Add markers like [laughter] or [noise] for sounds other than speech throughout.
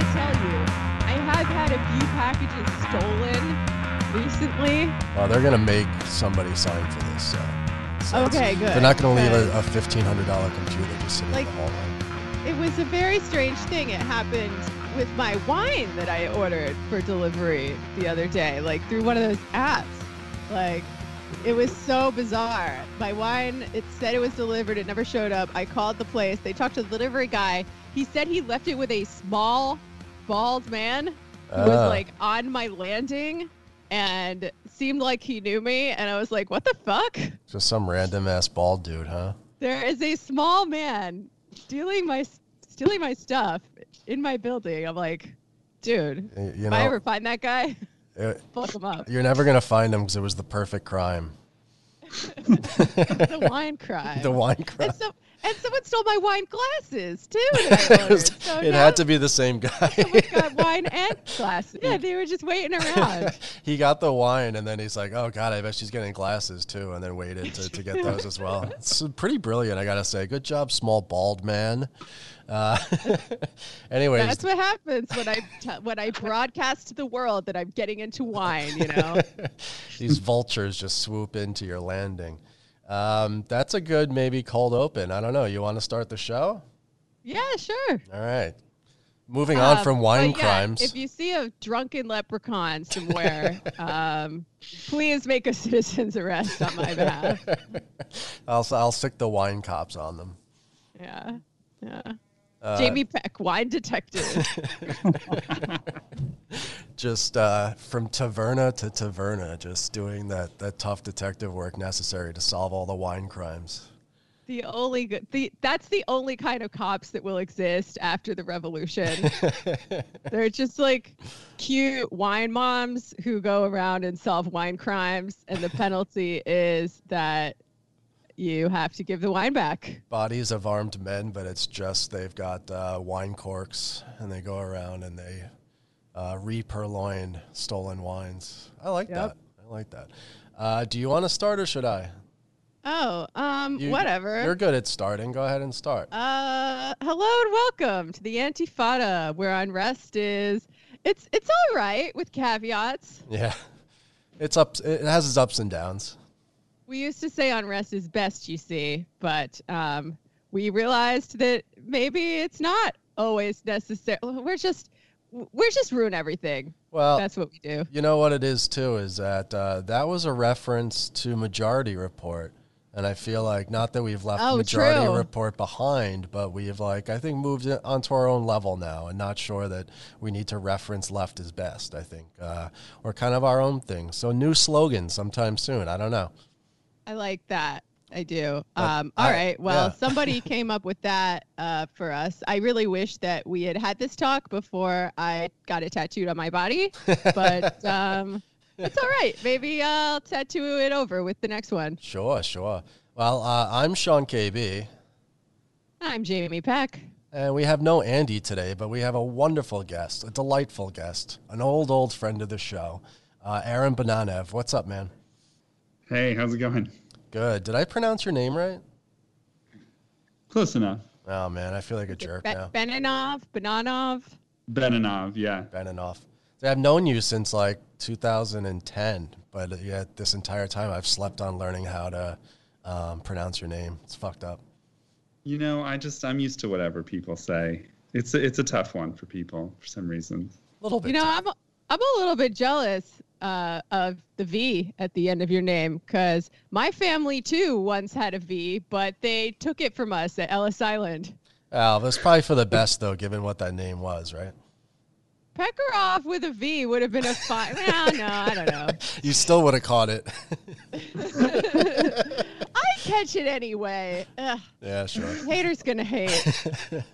gotta tell you, I have had a few packages stolen recently. Oh, they're gonna make somebody sign for this. So, so Okay, good, They're not gonna leave a, a fifteen hundred dollar computer just sitting Like- in the hallway. It was a very strange thing. It happened with my wine that I ordered for delivery the other day, like through one of those apps. Like, it was so bizarre. My wine, it said it was delivered. It never showed up. I called the place. They talked to the delivery guy. He said he left it with a small, bald man who was Ah. like on my landing and seemed like he knew me. And I was like, what the fuck? Just some random ass bald dude, huh? There is a small man stealing my stealing my stuff in my building. I'm like, dude, You if I ever find that guy, it- fuck him up. you're never gonna find him because it was the perfect crime. [laughs] the wine crime. [laughs] The wine crime. So, and someone stole my wine glasses too. [laughs] It was- so it had to be the same guy. [laughs] Got [laughs] wine and glasses. Yeah, they were just waiting around. he got the wine and then he's like, "Oh God, I bet she's getting glasses too," and then waited to, to get those as well. It's pretty brilliant, I gotta say. Good job, small bald man. Uh, anyways, That's what happens when I t- when I broadcast to the world that I'm getting into wine. You know. these vultures just swoop into your landing. Um, that's a good maybe cold open. I don't know. You want to start the show? yeah, sure. All right. Moving on Um, from wine yeah, crimes. If you see a drunken leprechaun somewhere, [laughs] um, please make a citizen's arrest on my behalf. [laughs] I'll I'll stick the wine cops on them. Yeah, yeah. Uh, Jamie Peck, wine detective. [laughs] just uh, from taverna to taverna, just doing that, that tough detective work necessary to solve all the wine crimes. the only good, the that's the only kind of cops that will exist after the revolution. [laughs] They're just like cute wine moms who go around and solve wine crimes, and the penalty is that you have to give the wine back. Bodies of armed men, but it's just they've got uh, wine corks and they go around and they uh, re-purloin stolen wines. I like Yep. that. I like that. Uh, do you want to start or should I? Oh, um, You- whatever. You're good at starting. Go ahead and start. Uh, hello and welcome to the Antifada, where unrest is it's it's all right with caveats. Yeah, it's up. It has its ups and downs. We used to say unrest is best, you see, but um, we realized that maybe it's not always necessary. We're just we're just ruin everything. Well, That's what we do. You know what it is too is that uh, that was a reference to Majority Report, and I feel like not that we've left Oh, Majority true. Report behind, but we've like I think moved it onto our own level now, and not sure that we need to reference left is best. I think uh, or kind of our own thing. So new slogan sometime soon. I don't know. I like that. I do. But Um, all I- right. Well, yeah. [laughs] somebody came up with that uh, for us. I really wish that we had had this talk before I got it tattooed on my body, but [laughs] um, it's all right. Maybe I'll tattoo it over with the next one. Sure, sure. Well, uh, I'm Sean KB. I'm Jamie Peck. And we have no Andy today, but we have a wonderful guest, a delightful guest, an old, old friend of the show, uh, Aaron Benanav. What's up, man? Hey, how's it going? Good. Did I pronounce your name right? Close enough. Oh man, I feel like a jerk Be- now. Benanov, Benanov. Benanov, yeah. Bending off. I've known you since like 2010, but yet this entire time I've slept on learning how to um, pronounce your name. It's fucked up. You know, I just I'm used to whatever people say. It's a, it's a tough one for people for some reason. A little bit. You know, tough. I'm I'm a little bit jealous uh, of the V at the end of your name because my family too once had a V, but they took it from us at Ellis Island. Oh, that's probably for the best though, given what that name was, right? Peckerov with a V would have been a fine. well, no, I don't know. [laughs] You still would have caught it. [laughs] I catch it anyway. Ugh, yeah, sure. haters gonna hate. [laughs]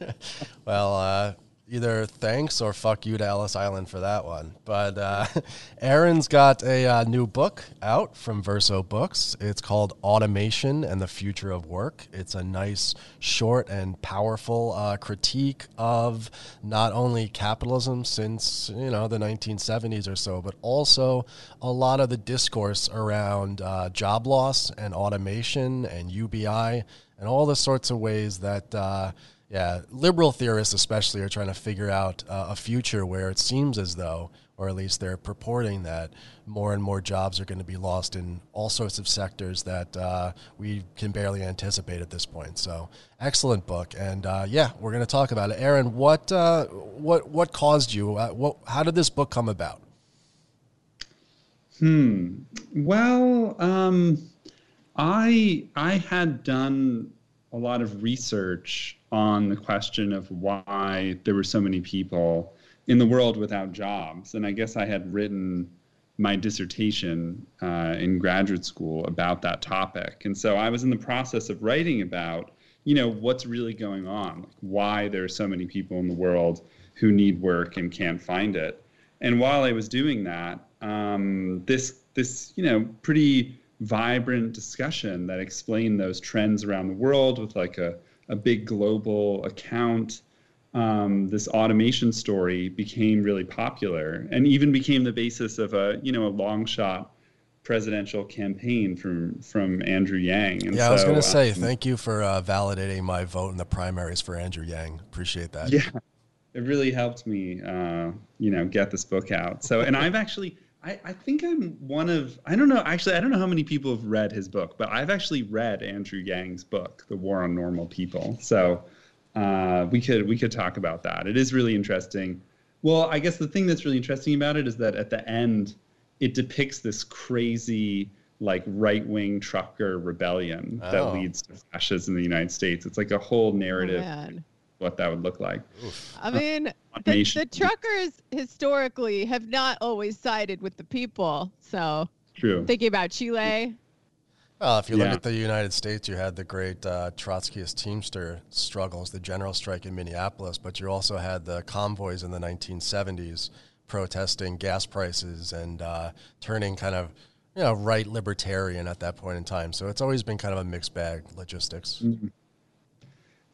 Well, uh, either thanks or fuck you to Ellis Island for that one. But uh, [laughs] Aaron's got a uh, new book out from Verso Books. It's called Automation and the Future of Work. It's a nice, short, and powerful uh, critique of not only capitalism since you know the 1970s or so, but also a lot of the discourse around uh, job loss and automation and UBI and all the sorts of ways that uh, yeah, liberal theorists especially are trying to figure out uh, a future where it seems as though, or at least they're purporting that more and more jobs are going to be lost in all sorts of sectors that uh, we can barely anticipate at this point. So, excellent book, and uh, yeah, we're going to talk about it. Aaron, what uh, what what caused you? Uh, what how did this book come about? Hmm. Well, um, I I had done a lot of research on the question of why there were so many people in the world without jobs. And I guess I had written my dissertation uh, in graduate school about that topic. And so I was in the process of writing about, you know, what's really going on, like why there are so many people in the world who need work and can't find it. And while I was doing that, um, this this you know pretty vibrant discussion that explained those trends around the world with like a, a big global account. Um, this automation story became really popular and even became the basis of a you know a long shot presidential campaign from from Andrew Yang. And yeah, so, I was going to say um, thank you for uh, validating my vote in the primaries for Andrew Yang. Appreciate that. Yeah, it really helped me, uh, you know, get this book out. So, and I've actually I, I think I'm one of I don't know actually I don't know how many people have read his book, but I've actually read Andrew Yang's book, The War on Normal People. So uh, we could we could talk about that. It is really interesting. Well, I guess the thing that's really interesting about it is that at the end, it depicts this crazy like right wing trucker rebellion oh. that leads to fascism in the United States. It's like a whole narrative. Oh, what that would look like. I mean, [laughs] the, the, truckers historically have not always sided with the people. So, true. Thinking about Chile. Well, if you look yeah. at the United States, you had the great uh, Trotskyist Teamster struggles, the general strike in Minneapolis, but you also had the convoys in the 1970s protesting gas prices and uh, turning kind of you know right libertarian at that point in time. So it's always been kind of a mixed bag logistics. Mm-hmm.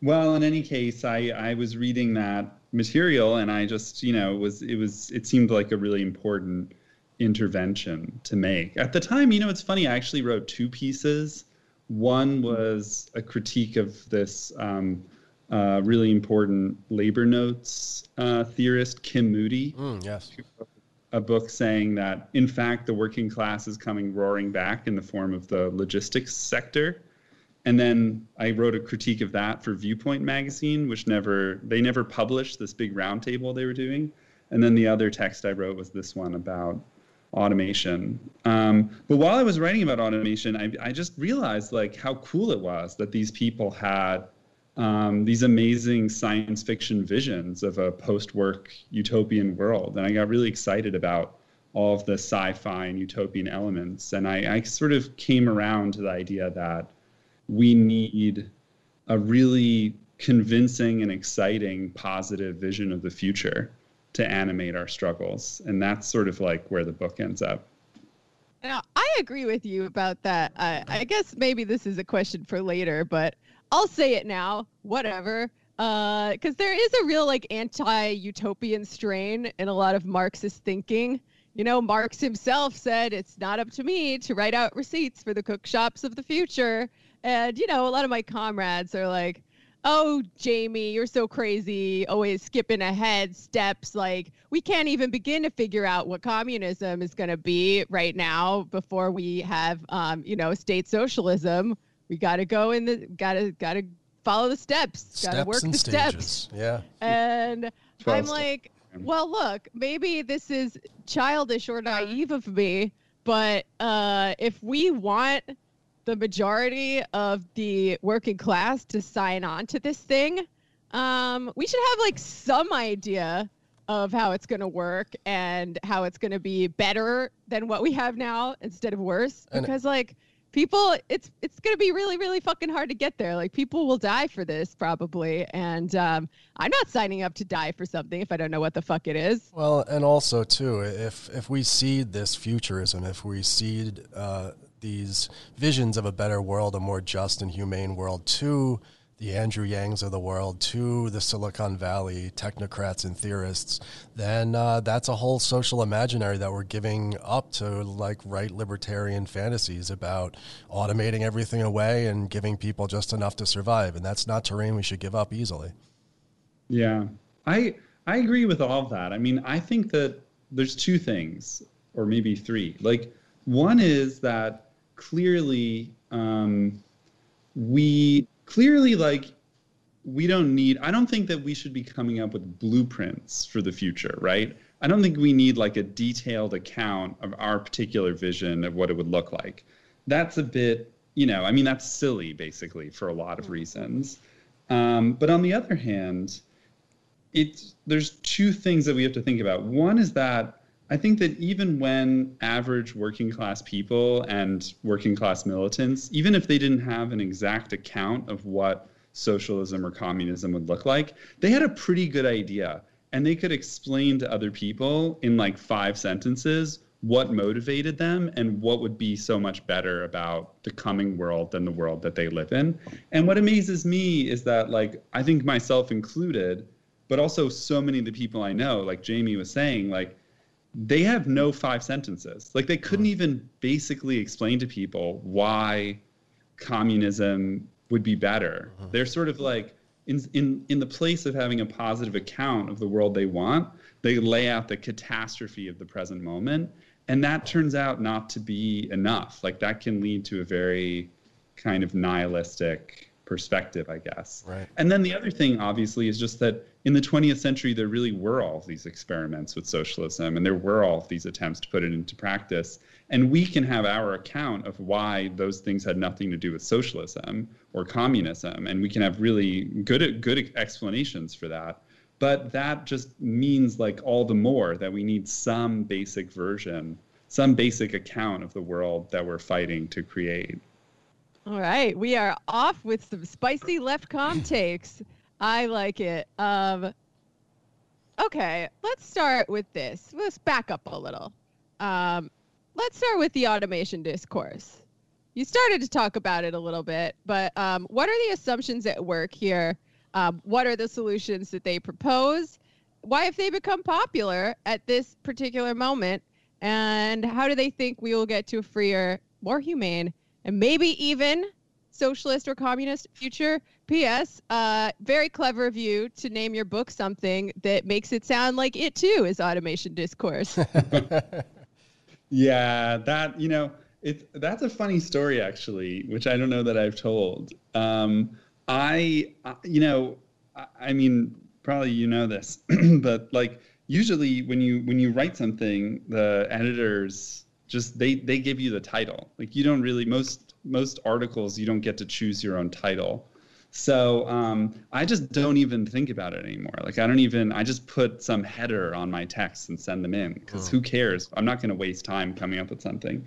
Well, in any case, I, I was reading that material and I just, you know, it was it was it seemed like a really important intervention to make. At the time, you know, it's funny, I actually wrote two pieces. One was a critique of this um, uh, really important labor notes uh, theorist, Kim Moody. Mm, yes. A book saying that, in fact, the working class is coming roaring back in the form of the logistics sector and then I wrote a critique of that for Viewpoint magazine, which never they never published this big roundtable they were doing. And then the other text I wrote was this one about automation. Um, but while I was writing about automation, I, I, just realized like how cool it was that these people had um, these amazing science fiction visions of a post-work utopian world, and I got really excited about all of the sci-fi and utopian elements. And I, I sort of came around to the idea that we need a really convincing and exciting positive vision of the future to animate our struggles. And that's sort of like where the book ends up. Now, I agree with you about that. I, I guess maybe this is a question for later, but I'll say it now. Whatever. Because uh, there is a real like anti-utopian strain in a lot of Marxist thinking. You know, Marx himself said it's not up to me to write out receipts for the cook shops of the future. And, you know, a lot of my comrades are like, oh, Jamie, you're so crazy, always skipping ahead steps. Like, we can't even begin to figure out what communism is going to be right now before we have, um, you know, state socialism. We got to go in the, got to, got to follow the steps, got to work the stages. steps. Yeah. And I'm like, well, look, maybe this is childish or naive of me, but uh, if we want the majority of the working class to sign on to this thing, um, we should have like some idea of how it's going to work and how it's going to be better than what we have now instead of worse. Because like people, it's it's going to be really really fucking hard to get there. Like people will die for this probably, and um, I'm not signing up to die for something if I don't know what the fuck it is. Well, and also too, if if we cede this futurism, if we cede uh, these visions of a better world, a more just and humane world to the Andrew Yangs of the world, to the Silicon Valley technocrats and theorists, then uh, that's a whole social imaginary that we're giving up to like right libertarian fantasies about automating everything away and giving people just enough to survive. And that's not terrain we should give up easily. Yeah, I I agree with all of that. I mean, I think that there's two things, or maybe three. Like, one is that clearly um, we clearly like we don't need. I don't think that we should be coming up with blueprints for the future, right? I don't think we need like a detailed account of our particular vision of what it would look like. That's a bit, you know, I mean, that's silly basically for a lot of reasons. Um, but on the other hand, it's there's two things that we have to think about. One is that I think that even when average working class people and working class militants, even if they didn't have an exact account of what socialism or communism would look like, they had a pretty good idea and they could explain to other people in like five sentences what motivated them and what would be so much better about the coming world than the world that they live in. And what amazes me is that like I think myself included, but also so many of the people I know, like Jamie was saying, like they have no five sentences. Like they couldn't even basically explain to people why communism would be better. Uh-huh. They're sort of like in in in the place of having a positive account of the world they want, they lay out the catastrophe of the present moment, and that turns out not to be enough. Like that can lead to a very kind of nihilistic perspective, I guess. Right. And then the other thing, obviously, is just that in the 20th century, there really were all of these experiments with socialism, and there were all of these attempts to put it into practice. And we can have our account of why those things had nothing to do with socialism or communism, and we can have really good good explanations for that. But that just means like all the more that we need some basic version, some basic account of the world that we're fighting to create. All right, we are off with some spicy left com takes. I like it. Um, okay, let's start with this. Let's back up a little. Um, let's start with the automation discourse. You started to talk about it a little bit, but um, what are the assumptions at work here? Um, what are the solutions that they propose? Why have they become popular at this particular moment? And how do they think we will get to a freer, more humane, and maybe even socialist or communist future. P.S. Uh, very clever of you to name your book something that makes it sound like it too is automation discourse. [laughs] [laughs] yeah, that you know, it's that's a funny story actually, which I don't know that I've told. Um, I, you know, I, I mean, probably you know this, [clears throat] but like usually when you when you write something, the editors just they they give you the title. Like you don't really most most articles you don't get to choose your own title. So um, I just don't even think about it anymore. Like I don't even I just put some header on my text and send them in because oh. who cares? I'm not going to waste time coming up with something.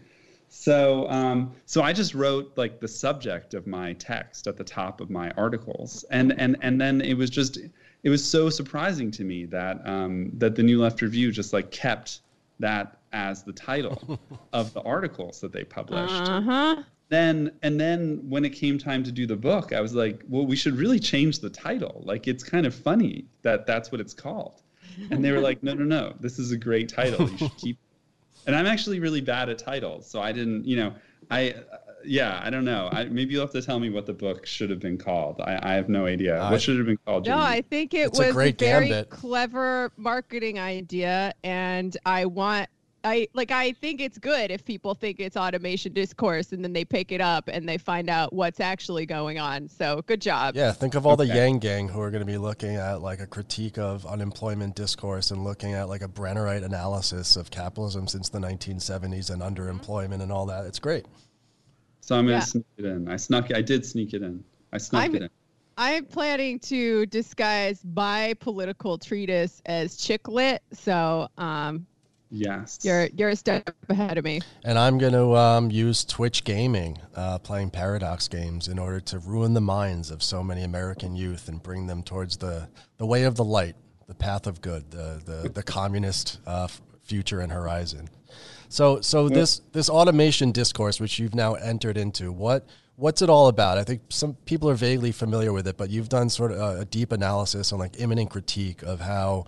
So um, so I just wrote like the subject of my text at the top of my articles, and and and then it was just it was so surprising to me that um, that the New Left Review just like kept that as the title [laughs] of the articles that they published. Uh-huh. Then and then when it came time to do the book, I was like, well, we should really change the title. Like it's kind of funny that that's what it's called. And they were like, no, no, no, this is a great title. You should keep. [laughs] And I'm actually really bad at titles, so I didn't, you know, I uh, yeah, I don't know. I, maybe you'll have to tell me what the book should have been called. I, I have no idea. Uh, what should have been called? No, I think it was a, a very gambit. clever marketing idea, and I want I like I think it's good if people think it's automation discourse and then they pick it up and they find out what's actually going on. So good job. Yeah, think of all okay. the Yang gang who are going to be looking at like a critique of unemployment discourse and looking at like a Brennerite analysis of capitalism since the 1970s and underemployment and all that. It's great. So I'm going to yeah. sneak it in. I snuck I did sneak it in. I snuck I'm, it in. I'm planning to disguise my political treatise as chick lit. So um, Yes. You're you're a step ahead of me. And I'm going to um, use Twitch gaming, uh, playing Paradox games, in order to ruin the minds of so many American youth and bring them towards the, the way of the light, the path of good, the the, the communist uh, future and horizon. So so this this automation discourse, which you've now entered into, what what's it all about? I think some people are vaguely familiar with it, but you've done sort of a, a deep analysis on like immanent critique of how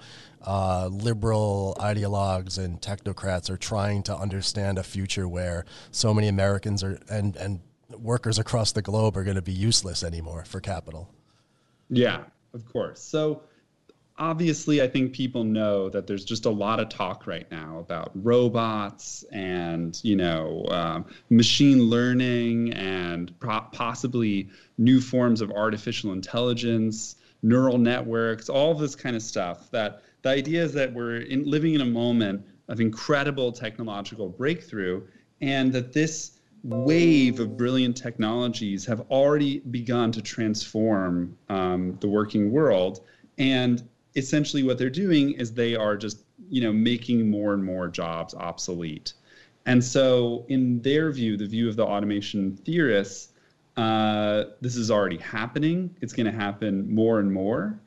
uh, liberal ideologues and technocrats are trying to understand a future where so many Americans are and and workers across the globe are going to be useless anymore for capital. Yeah, of course. So obviously, I think people know that there's just a lot of talk right now about robots and you know um, machine learning and pro- possibly new forms of artificial intelligence, neural networks, all this kind of stuff. That the idea is that we're in, living in a moment of incredible technological breakthrough, and that this wave of brilliant technologies have already begun to transform um, the working world. And essentially what they're doing is they are just you know making more and more jobs obsolete. And so in their view the view of the automation theorists uh, this is already happening. It's going to happen more and more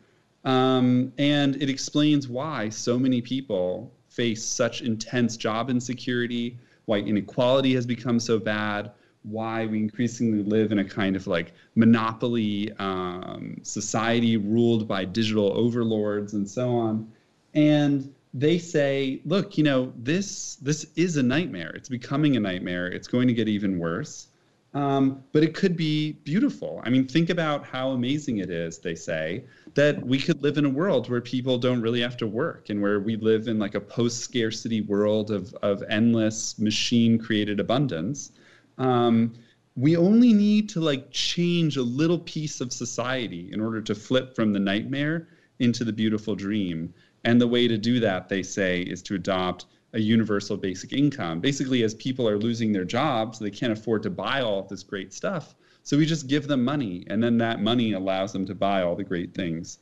um, and it explains why so many people face such intense job insecurity why inequality has become so bad why we increasingly live in a kind of like monopoly um, society ruled by digital overlords and so on. And they say, look, you know, this this is a nightmare. It's becoming a nightmare. It's going to get even worse. Um, but it could be beautiful. I mean, think about how amazing it is, they say, that we could live in a world where people don't really have to work and where we live in like a post scarcity world of, of endless machine created abundance. Um, we only need to like change a little piece of society in order to flip from the nightmare into the beautiful dream. And the way to do that, they say, is to adopt a universal basic income. Basically, as people are losing their jobs, they can't afford to buy all this great stuff. So we just give them money, and then that money allows them to buy all the great things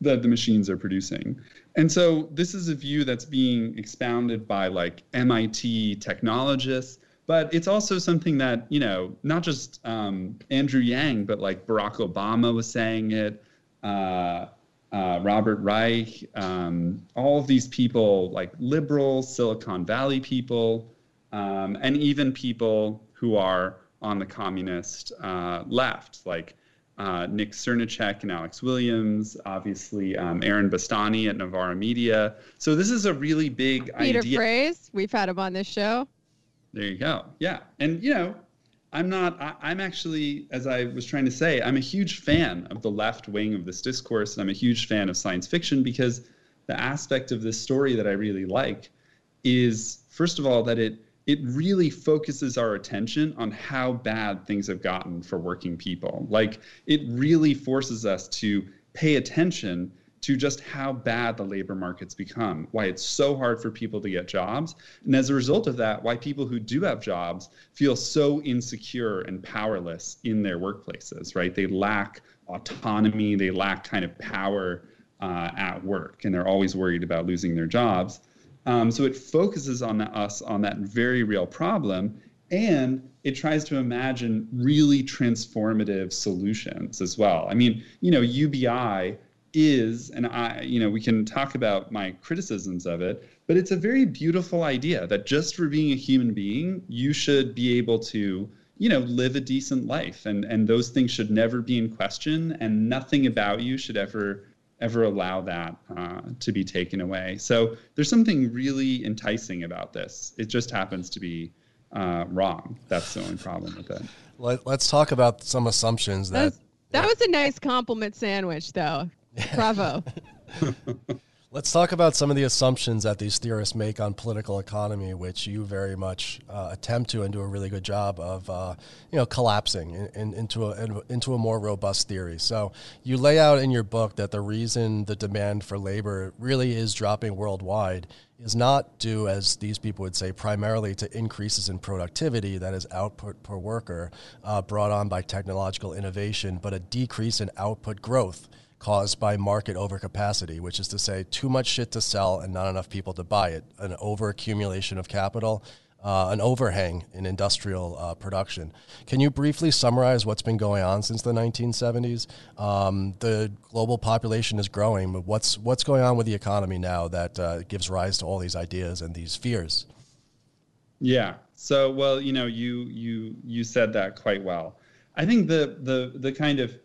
that the machines are producing. And so this is a view that's being expounded by like MIT technologists but it's also something that you know not just um, Andrew Yang, but like Barack Obama was saying it, uh, uh, Robert Reich, um, all of these people like liberal Silicon Valley people, um, and even people who are on the communist uh, left, like uh, Nick Srnicek and Alex Williams, obviously um, Aaron Bastani at Novara Media. So this is a really big Peter idea. Frase, we've had him on this show. There you go. Yeah. And, you know, I'm not, I, am actually, as I was trying to say, I'm a huge fan of the left wing of this discourse. And I'm a huge fan of science fiction because the aspect of this story that I really like is, first of all, that it, it really focuses our attention on how bad things have gotten for working people. Like, it really forces us to pay attention to just how bad the labor market's become, why it's so hard for people to get jobs. And as a result of that, why people who do have jobs feel so insecure and powerless in their workplaces, right? They lack autonomy, they lack kind of power uh, at work, and they're always worried about losing their jobs. Um, so it focuses on us on that very real problem, and it tries to imagine really transformative solutions as well. I mean, you know, UBI is, and I, you know, we can talk about my criticisms of it, but it's a very beautiful idea that just for being a human being, you should be able to, you know, live a decent life, and and those things should never be in question, and nothing about you should ever ever allow that uh, to be taken away. So there's something really enticing about this. It just happens to be uh, wrong. That's the only problem with it. Let, us talk about some assumptions that. That was a nice compliment sandwich, though. Bravo. [laughs] Let's talk about some of the assumptions that these theorists make on political economy, which you very much uh, attempt to and do a really good job of, uh, you know, collapsing in, in, into a into a more robust theory. So you lay out in your book that the reason the demand for labor really is dropping worldwide is not due, as these people would say, primarily to increases in productivity, that is output per worker, uh, brought on by technological innovation, but a decrease in output growth caused by market overcapacity, which is to say, too much shit to sell and not enough people to buy it, an overaccumulation of capital, uh, an overhang in industrial uh, production. Can you briefly summarize what's been going on since the 1970s? Um, the global population is growing, but what's what's going on with the economy now that uh, gives rise to all these ideas and these fears? Yeah. So, well, you know, you you you said that quite well. I think the the the kind of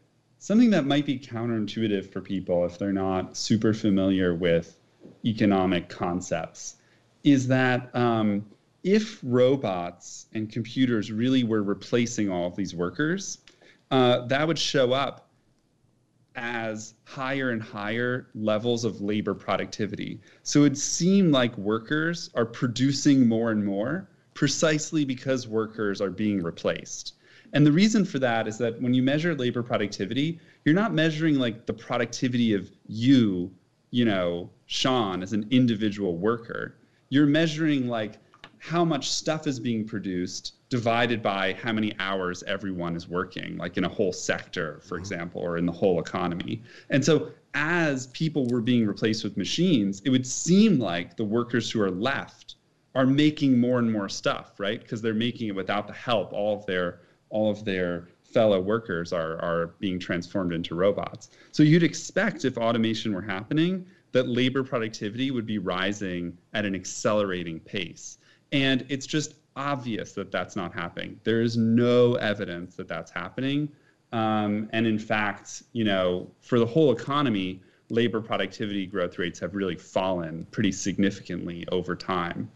something that might be counterintuitive for people if they're not super familiar with economic concepts is that um, if robots and computers really were replacing all of these workers, uh, that would show up as higher and higher levels of labor productivity. So it would seem like workers are producing more and more precisely because workers are being replaced. And the reason for that is that when you measure labor productivity, you're not measuring like the productivity of you, you know, Sean, as an individual worker. You're measuring like how much stuff is being produced divided by how many hours everyone is working, like in a whole sector, for mm-hmm. example, or in the whole economy. And so, as people were being replaced with machines, it would seem like the workers who are left are making more and more stuff, right? Because they're making it without the help. All of their all of their fellow workers are are being transformed into robots. So you'd expect if automation were happening that labor productivity would be rising at an accelerating pace. And it's just obvious that that's not happening. There is no evidence that that's happening. Um, and in fact, you know, for the whole economy, labor productivity growth rates have really fallen pretty significantly over time.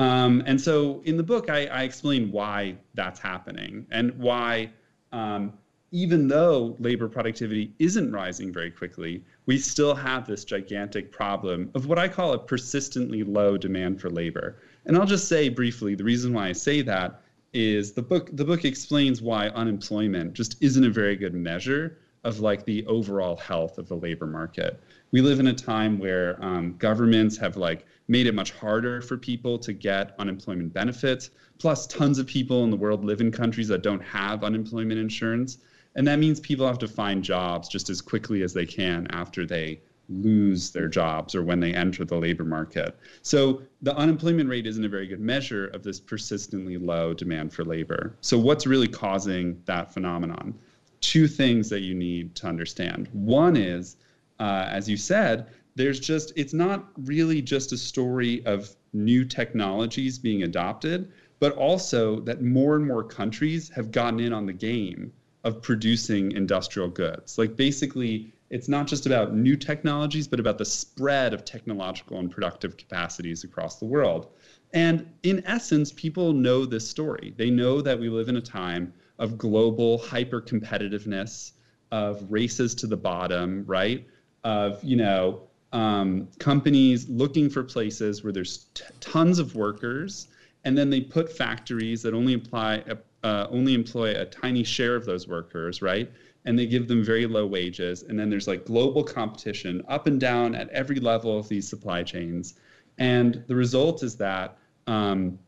Um, and so in the book, I, I, explain why that's happening and why, um, even though labor productivity isn't rising very quickly, we still have this gigantic problem of what I call a persistently low demand for labor. And I'll just say briefly the reason why I say that is the book the book explains why unemployment just isn't a very good measure of like the overall health of the labor market. We live in a time where um, governments have like made it much harder for people to get unemployment benefits. Plus, tons of people in the world live in countries that don't have unemployment insurance, and that means people have to find jobs just as quickly as they can after they lose their jobs or when they enter the labor market. So the unemployment rate isn't a very good measure of this persistently low demand for labor. So what's really causing that phenomenon? Two things that you need to understand. One is, uh, as you said, there's just it's not really just a story of new technologies being adopted, but also that more and more countries have gotten in on the game of producing industrial goods. Like basically it's not just about new technologies, but about the spread of technological and productive capacities across the world. And in essence, people know this story. They know that we live in a time of global hyper competitiveness, of races to the bottom, right? Of, you know, um, companies looking for places where there's t- tons of workers, and then they put factories that only apply, uh, only employ a tiny share of those workers, right? and they give them very low wages. And then there's like global competition up and down at every level of these supply chains. And the result is that um,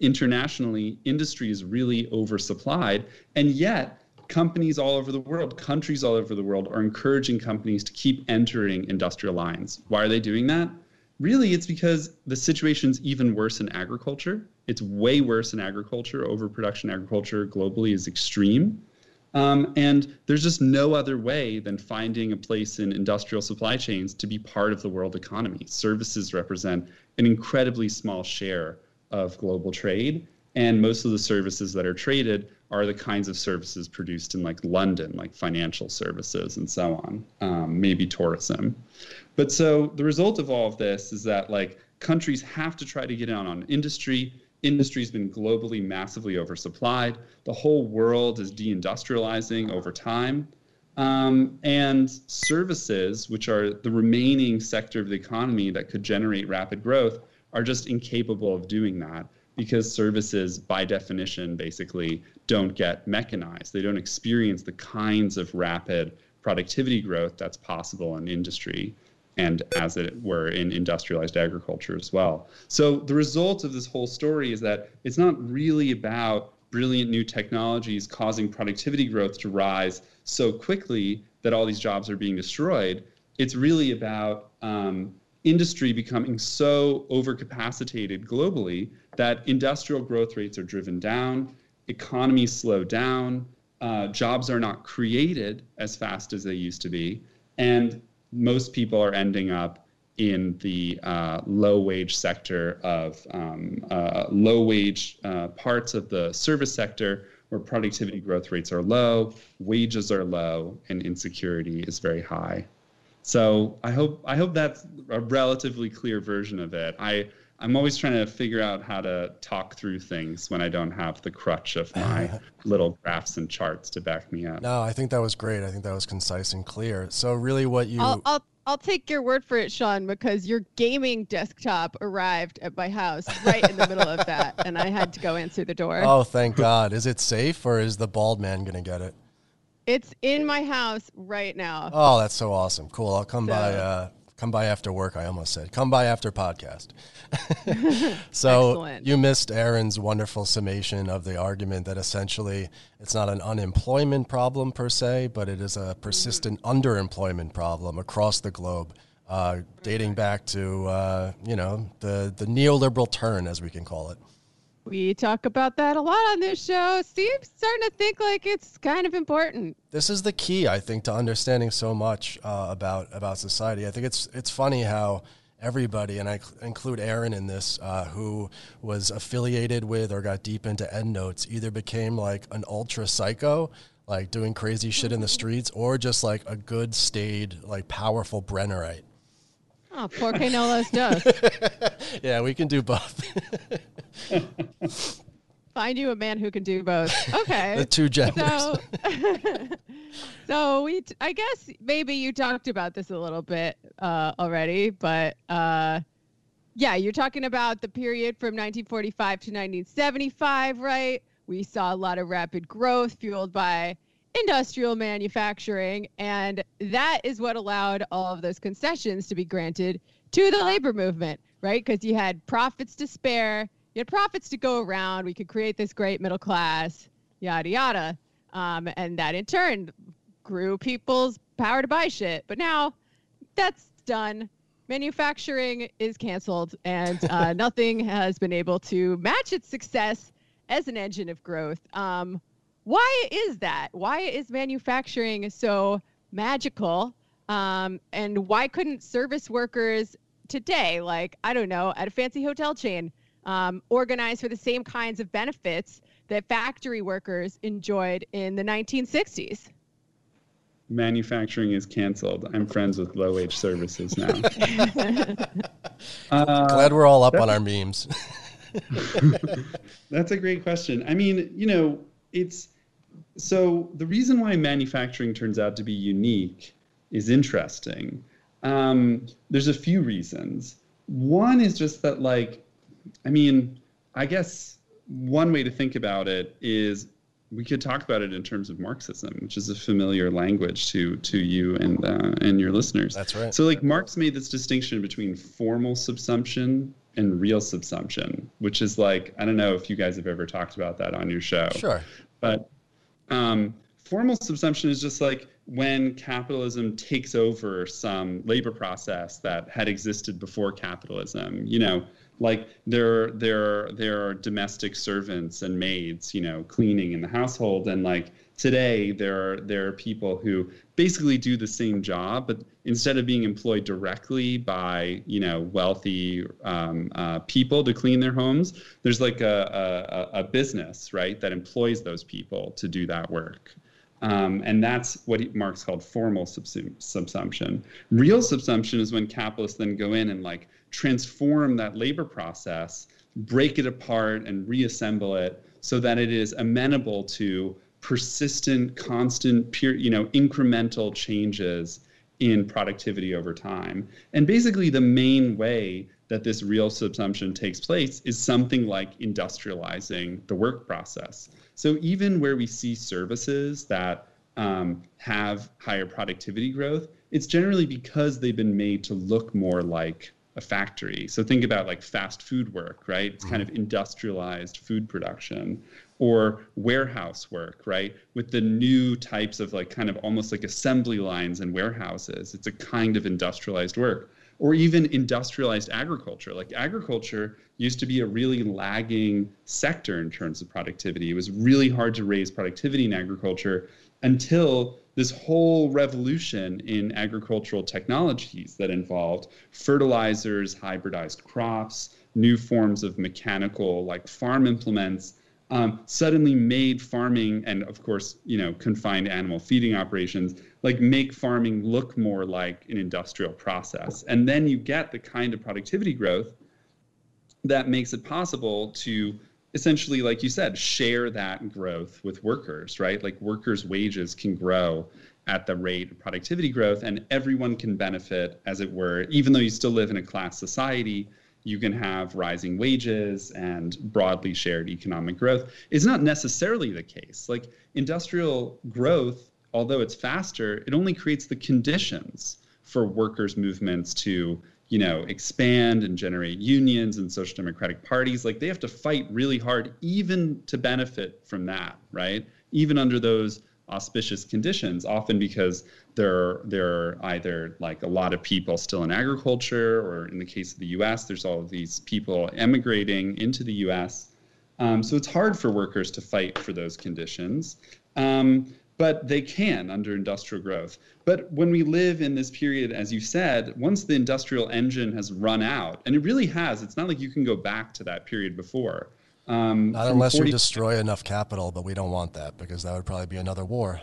internationally, industry is really oversupplied. And yet, companies all over the world, countries all over the world, are encouraging companies to keep entering industrial lines. Why are they doing that? Really, it's because the situation's even worse in agriculture. It's way worse in agriculture. Overproduction agriculture globally is extreme. Um, and there's just no other way than finding a place in industrial supply chains to be part of the world economy. Services represent an incredibly small share of global trade. And most of the services that are traded are the kinds of services produced in like London, like financial services and so on, um, maybe tourism. But so the result of all of this is that like countries have to try to get in on industry industry's been globally massively oversupplied. The whole world is deindustrializing over time. Um, and services, which are the remaining sector of the economy that could generate rapid growth, are just incapable of doing that because services, by definition, basically don't get mechanized. They don't experience the kinds of rapid productivity growth that's possible in industry and as it were in industrialized agriculture as well. So the result of this whole story is that it's not really about brilliant new technologies causing productivity growth to rise so quickly that all these jobs are being destroyed. It's really about um, industry becoming so overcapacitated globally that industrial growth rates are driven down, economies slow down, uh, jobs are not created as fast as they used to be, and most people are ending up in the uh, low wage sector of um, uh, low wage uh, parts of the service sector where productivity growth rates are low, wages are low, and insecurity is very high. So I hope I hope that's a relatively clear version of it. I I'm always trying to figure out how to talk through things when I don't have the crutch of my [laughs] little graphs and charts to back me up. No, I think that was great. I think that was concise and clear. So really, what you I'll, I'll I'll take your word for it, Sean, because your gaming desktop arrived at my house right in the middle of that, and I had to go answer the door. Oh, thank God! Is it safe, or is the bald man gonna get it? It's in my house right now. Oh, that's so awesome! Cool. I'll come So- by. Uh, come by after work. I almost said come by after podcast. [laughs] so Excellent. you missed Aaron's wonderful summation of the argument that essentially it's not an unemployment problem per se, but it is a persistent underemployment problem across the globe, uh, dating back to uh, you know the the neoliberal turn, as we can call it. We talk about that a lot on this show. Steve's starting to think like it's kind of important. this is the key, I think, to understanding so much uh, about about society. I think it's it's funny how everybody, and I cl- include Aaron in this, uh, who was affiliated with or got deep into EndNotes, either became like an ultra psycho, like doing crazy shit in the [laughs] streets, or just like a good staid, like powerful Brennerite. Oh, poor Nolos does. [laughs] Yeah, we can do both. [laughs] Find you a man who can do both. Okay. the two genders. so [laughs] so we t- i guess maybe you talked about this a little bit uh, already but uh, yeah you're talking about the period from 1945 to 1975 right we saw a lot of rapid growth fueled by industrial manufacturing and that is what allowed all of those concessions to be granted to the labor movement right because you had profits to spare you had profits to go around we could create this great middle class yada yada um, and that in turn grew people's power to buy shit. But now that's done. Manufacturing is canceled, and uh, [laughs] nothing has been able to match its success as an engine of growth. Um, why is that? Why is manufacturing so magical? Um, and why couldn't service workers today, like, I don't know, at a fancy hotel chain, um, organize for the same kinds of benefits that factory workers enjoyed in the 1960s? Manufacturing is canceled. I'm friends with low wage services now. [laughs] [laughs] Uh, Glad we're all up on our memes. [laughs] That's a great question. I mean, you know, it's so the reason why manufacturing turns out to be unique is interesting. Um, there's a few reasons. One is just that, like, I mean, I guess one way to think about it is we could talk about it in terms of Marxism, which is a familiar language to to you and uh, and your listeners. That's right. So, like, Marx made this distinction between formal subsumption and real subsumption, which is like I don't know if you guys have ever talked about that on your show. Sure. But um, formal subsumption is just like when capitalism takes over some labor process that had existed before capitalism. You know, like there there there are domestic servants and maids, you know, cleaning in the household, and like today there are there are people who basically do the same job, but instead of being employed directly by you know wealthy um, uh, people to clean their homes, there's like a, a, a business right that employs those people to do that work. Um, and that's what Marx called formal subsum- subsumption. Real subsumption is when capitalists then go in and like transform that labor process, break it apart, and reassemble it so that it is amenable to persistent, constant, you know, incremental changes in productivity over time. And basically, the main way that this real subsumption takes place is something like industrializing the work process. So even where we see services that um, have higher productivity growth, it's generally because they've been made to look more like a factory. So think about like fast food work, right? It's kind mm-hmm. of industrialized food production or warehouse work, right? With the new types of like kind of almost like assembly lines and warehouses. It's a kind of industrialized work. Or even industrialized agriculture. Like agriculture used to be a really lagging sector in terms of productivity. It was really hard to raise productivity in agriculture until this whole revolution in agricultural technologies that involved fertilizers, hybridized crops, new forms of mechanical like farm implements um, suddenly made farming and of course you know confined animal feeding operations like make farming look more like an industrial process. And then you get the kind of productivity growth that makes it possible to essentially, like you said, share that growth with workers, right? Like workers' wages can grow at the rate of productivity growth, and everyone can benefit, as it were, even though you still live in a class society. You can have rising wages and broadly shared economic growth. It's not necessarily the case. Like industrial growth, although it's faster, it only creates the conditions for workers' movements to you know, expand and generate unions and social democratic parties. Like they have to fight really hard even to benefit from that, right? Even under those auspicious conditions, often because there there are either like a lot of people still in agriculture, or in the case of the U.S., there's all of these people emigrating into the U.S. Um, so it's hard for workers to fight for those conditions. Um, but they can under industrial growth. But when we live in this period, as you said, once the industrial engine has run out, and it really has, it's not like you can go back to that period before. Um, not unless 40- you destroy enough capital, but we don't want that because that would probably be another war.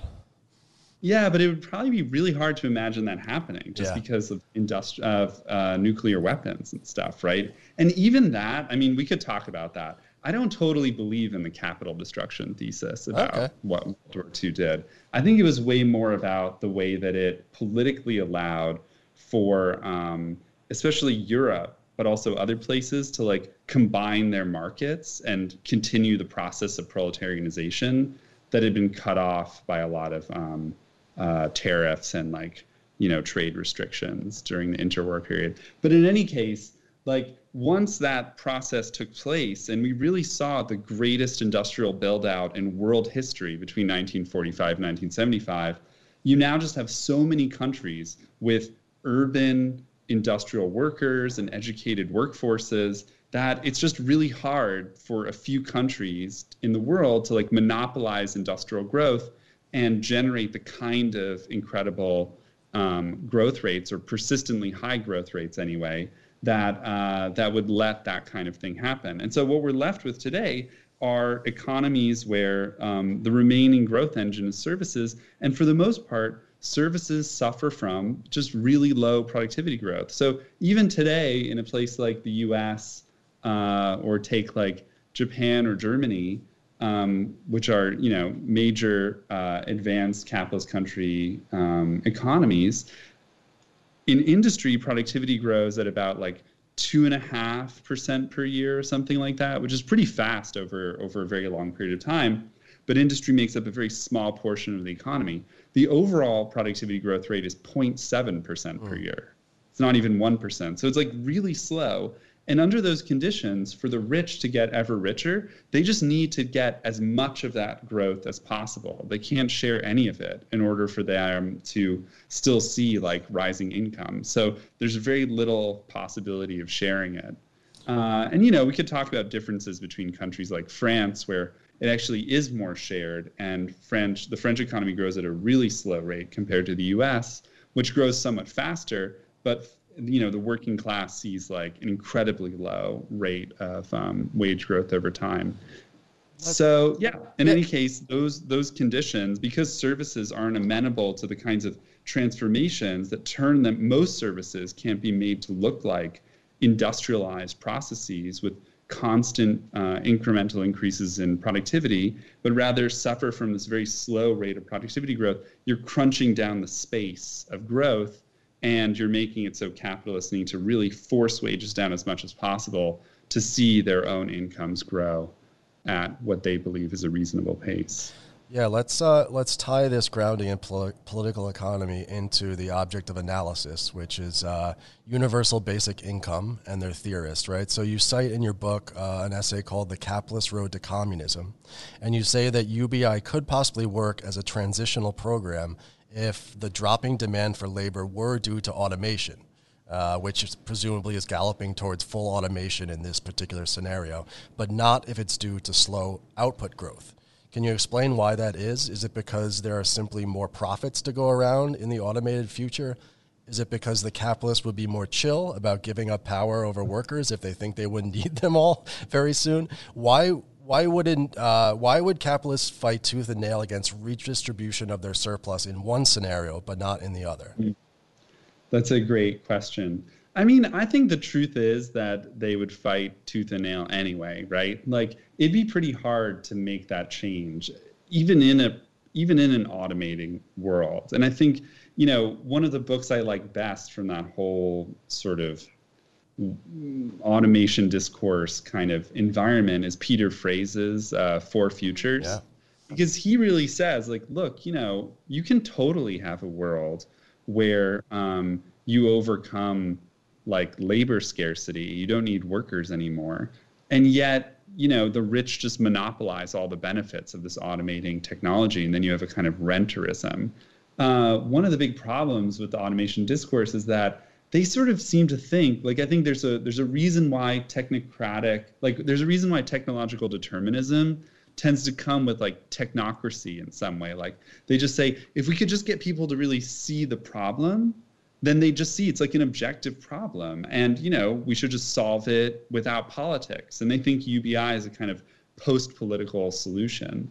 Yeah, but it would probably be really hard to imagine that happening just yeah. because of industri- of uh, nuclear weapons and stuff, right? And even that, I mean, we could talk about that. I don't totally believe in the capital destruction thesis about okay. what World War II did. I think it was way more about the way that it politically allowed for, um, especially Europe, but also other places, to like combine their markets and continue the process of proletarianization that had been cut off by a lot of um, uh, tariffs and like you know trade restrictions during the interwar period. But in any case, like once that process took place and we really saw the greatest industrial build out in world history between 1945 and 1975 you now just have so many countries with urban industrial workers and educated workforces that it's just really hard for a few countries in the world to like monopolize industrial growth and generate the kind of incredible um, growth rates or persistently high growth rates anyway that uh, that would let that kind of thing happen. And so what we're left with today are economies where um, the remaining growth engine is services, and for the most part, services suffer from just really low productivity growth. So even today, in a place like the U.S. Uh, or take like Japan or Germany, um, which are you know major uh, advanced capitalist country um, economies, in industry, productivity grows at about like two and a half percent per year or something like that, which is pretty fast over over a very long period of time. But industry makes up a very small portion of the economy. The overall productivity growth rate is 0.7 percent per hmm. year. It's not even one percent. So it's like really slow. And under those conditions, for the rich to get ever richer, they just need to get as much of that growth as possible. They can't share any of it in order for them to still see like rising income. So there's very little possibility of sharing it. Uh, and you know, we could talk about differences between countries like France, where it actually is more shared, and French the French economy grows at a really slow rate compared to the U.S., which grows somewhat faster. But you know the working class sees like an incredibly low rate of um, wage growth over time. So yeah, in any case, those those conditions, because services aren't amenable to the kinds of transformations that turn them, most services can't be made to look like industrialized processes with constant uh, incremental increases in productivity, but rather suffer from this very slow rate of productivity growth. You're crunching down the space of growth and you're making it so capitalists need to really force wages down as much as possible to see their own incomes grow at what they believe is a reasonable pace. Yeah, let's uh, let's tie this grounding in pol- political economy into the object of analysis, which is uh, universal basic income and their theorists, right? So you cite in your book uh, an essay called "The Capitalist Road to Communism," and you say that UBI could possibly work as a transitional program if the dropping demand for labor were due to automation, uh, which is presumably is galloping towards full automation in this particular scenario, but not if it's due to slow output growth. Can you explain why that is? Is it because there are simply more profits to go around in the automated future? Is it because the capitalists would be more chill about giving up power over workers if they think they wouldn't [laughs] need them all very soon? Why why wouldn't uh, why would capitalists fight tooth and nail against redistribution of their surplus in one scenario but not in the other? That's a great question. I mean, I think the truth is that they would fight tooth and nail anyway, right? Like it'd be pretty hard to make that change, even in a even in an automating world. And I think, you know, one of the books I like best from that whole sort of automation discourse kind of environment is Peter Frase's uh, Four Futures. Yeah. Because he really says, like, look, you know, you can totally have a world where um, you overcome like labor scarcity. You don't need workers anymore. And yet, you know, the rich just monopolize all the benefits of this automating technology. And then you have a kind of renterism. Uh, one of the big problems with the automation discourse is that they sort of seem to think like I think there's a there's a reason why technocratic like there's a reason why technological determinism tends to come with like technocracy in some way. Like they just say if we could just get people to really see the problem then they just see it's like an objective problem. And you know we should just solve it without politics. And they think ubi is a kind of post-political solution.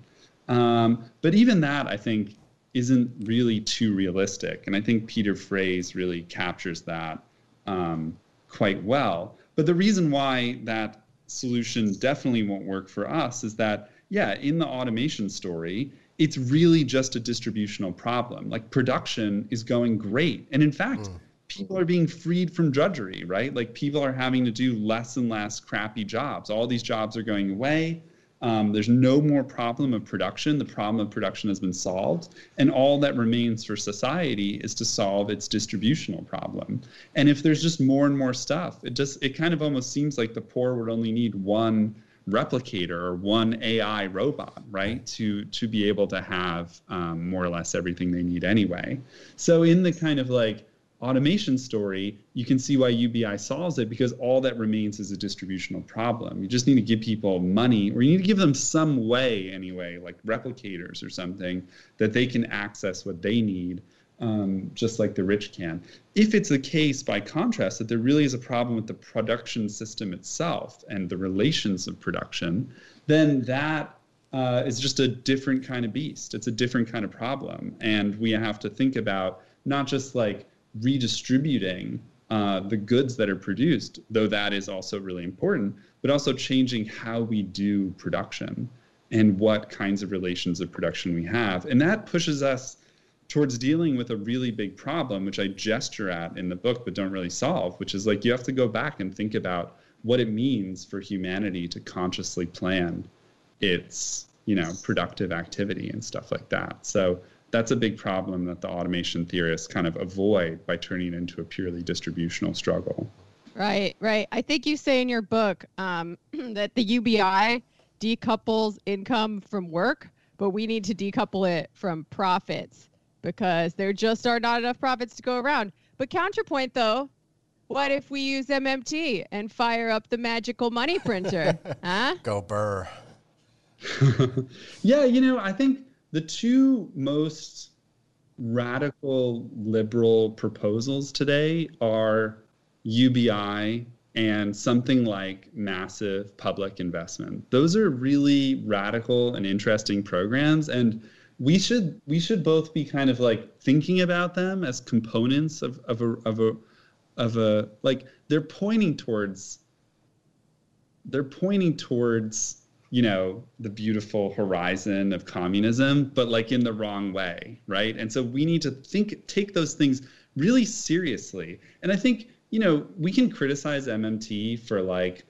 Um, but even that i think isn't really too realistic and i think peter frase really captures that um, quite well but the reason why that solution definitely won't work for us is that yeah in the automation story it's really just a distributional problem. Like production is going great. And in fact, mm. people are being freed from drudgery, right? Like people are having to do less and less crappy jobs. All these jobs are going away. Um, there's no more problem of production. The problem of production has been solved. And all that remains for society is to solve its distributional problem. And if there's just more and more stuff, it just, it kind of almost seems like the poor would only need one replicator or one AI robot, right, to to be able to have um, more or less everything they need anyway. So in the kind of like automation story, you can see why UBI solves it because all that remains is a distributional problem. You just need to give people money, or you need to give them some way anyway, like replicators or something, that they can access what they need um, just like the rich can. If it's the case, by contrast, that there really is a problem with the production system itself and the relations of production, then that uh, is just a different kind of beast. It's a different kind of problem. And we have to think about not just like redistributing uh, the goods that are produced, though that is also really important, but also changing how we do production and what kinds of relations of production we have. And that pushes us towards dealing with a really big problem, which I gesture at in the book but don't really solve, which is like you have to go back and think about what it means for humanity to consciously plan its, you know, productive activity and stuff like that. So that's a big problem that the automation theorists kind of avoid by turning it into a purely distributional struggle. Right, right. I think you say in your book um, [clears throat] that the UBI decouples income from work, but we need to decouple it from profits because there just are not enough profits to go around. But counterpoint though, what if we use MMT and fire up the magical money printer? [laughs] huh? Go burr. [laughs] yeah, you know, I think the two most radical liberal proposals today are UBI and something like massive public investment. Those are really radical and interesting programs. And we should we should both be kind of like thinking about them as components of, of a of a of a like they're pointing towards they're pointing towards you know the beautiful horizon of communism but like in the wrong way right? And so we need to think take those things really seriously. And i think you know we can criticize mmt for like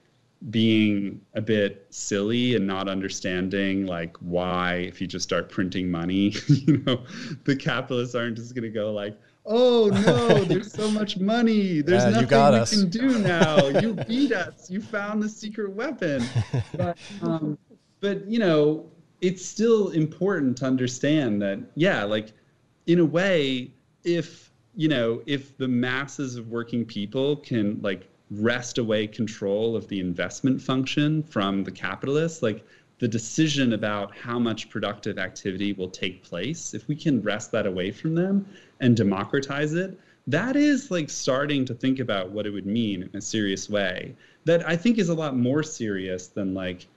being a bit silly and not understanding like why if you just start printing money [laughs] you know the capitalists aren't just going to go like oh [laughs] no there's so much money. There's yeah, nothing we can do now. You [laughs] beat us. You found the secret weapon. [laughs] But, um, but you know it's still important to understand that yeah like in a way if you know if the masses of working people can like wrest away control of the investment function from the capitalists like the decision about how much productive activity will take place if we can wrest that away from them and democratize it that is like starting to think about what it would mean in a serious way that i think is a lot more serious than like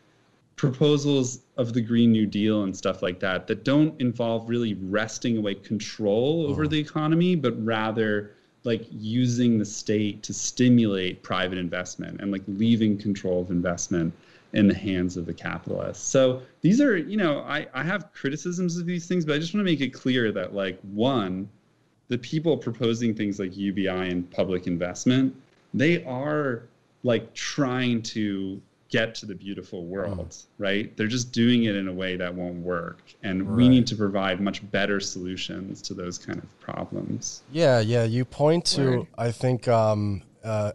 proposals of the green new deal and stuff like that that don't involve really wresting away control over mm. the economy but rather like using the state to stimulate private investment and like leaving control of investment in the hands of the capitalists. So these are, you know, I, I have criticisms of these things, but I just want to make it clear that like one, the people proposing things like UBI and public investment, they are like trying to get to the beautiful world, mm. right? They're just doing it in a way that won't work. And right. we need to provide much better solutions to those kind of problems. Yeah, yeah. You point to, Word. I think, um, uh,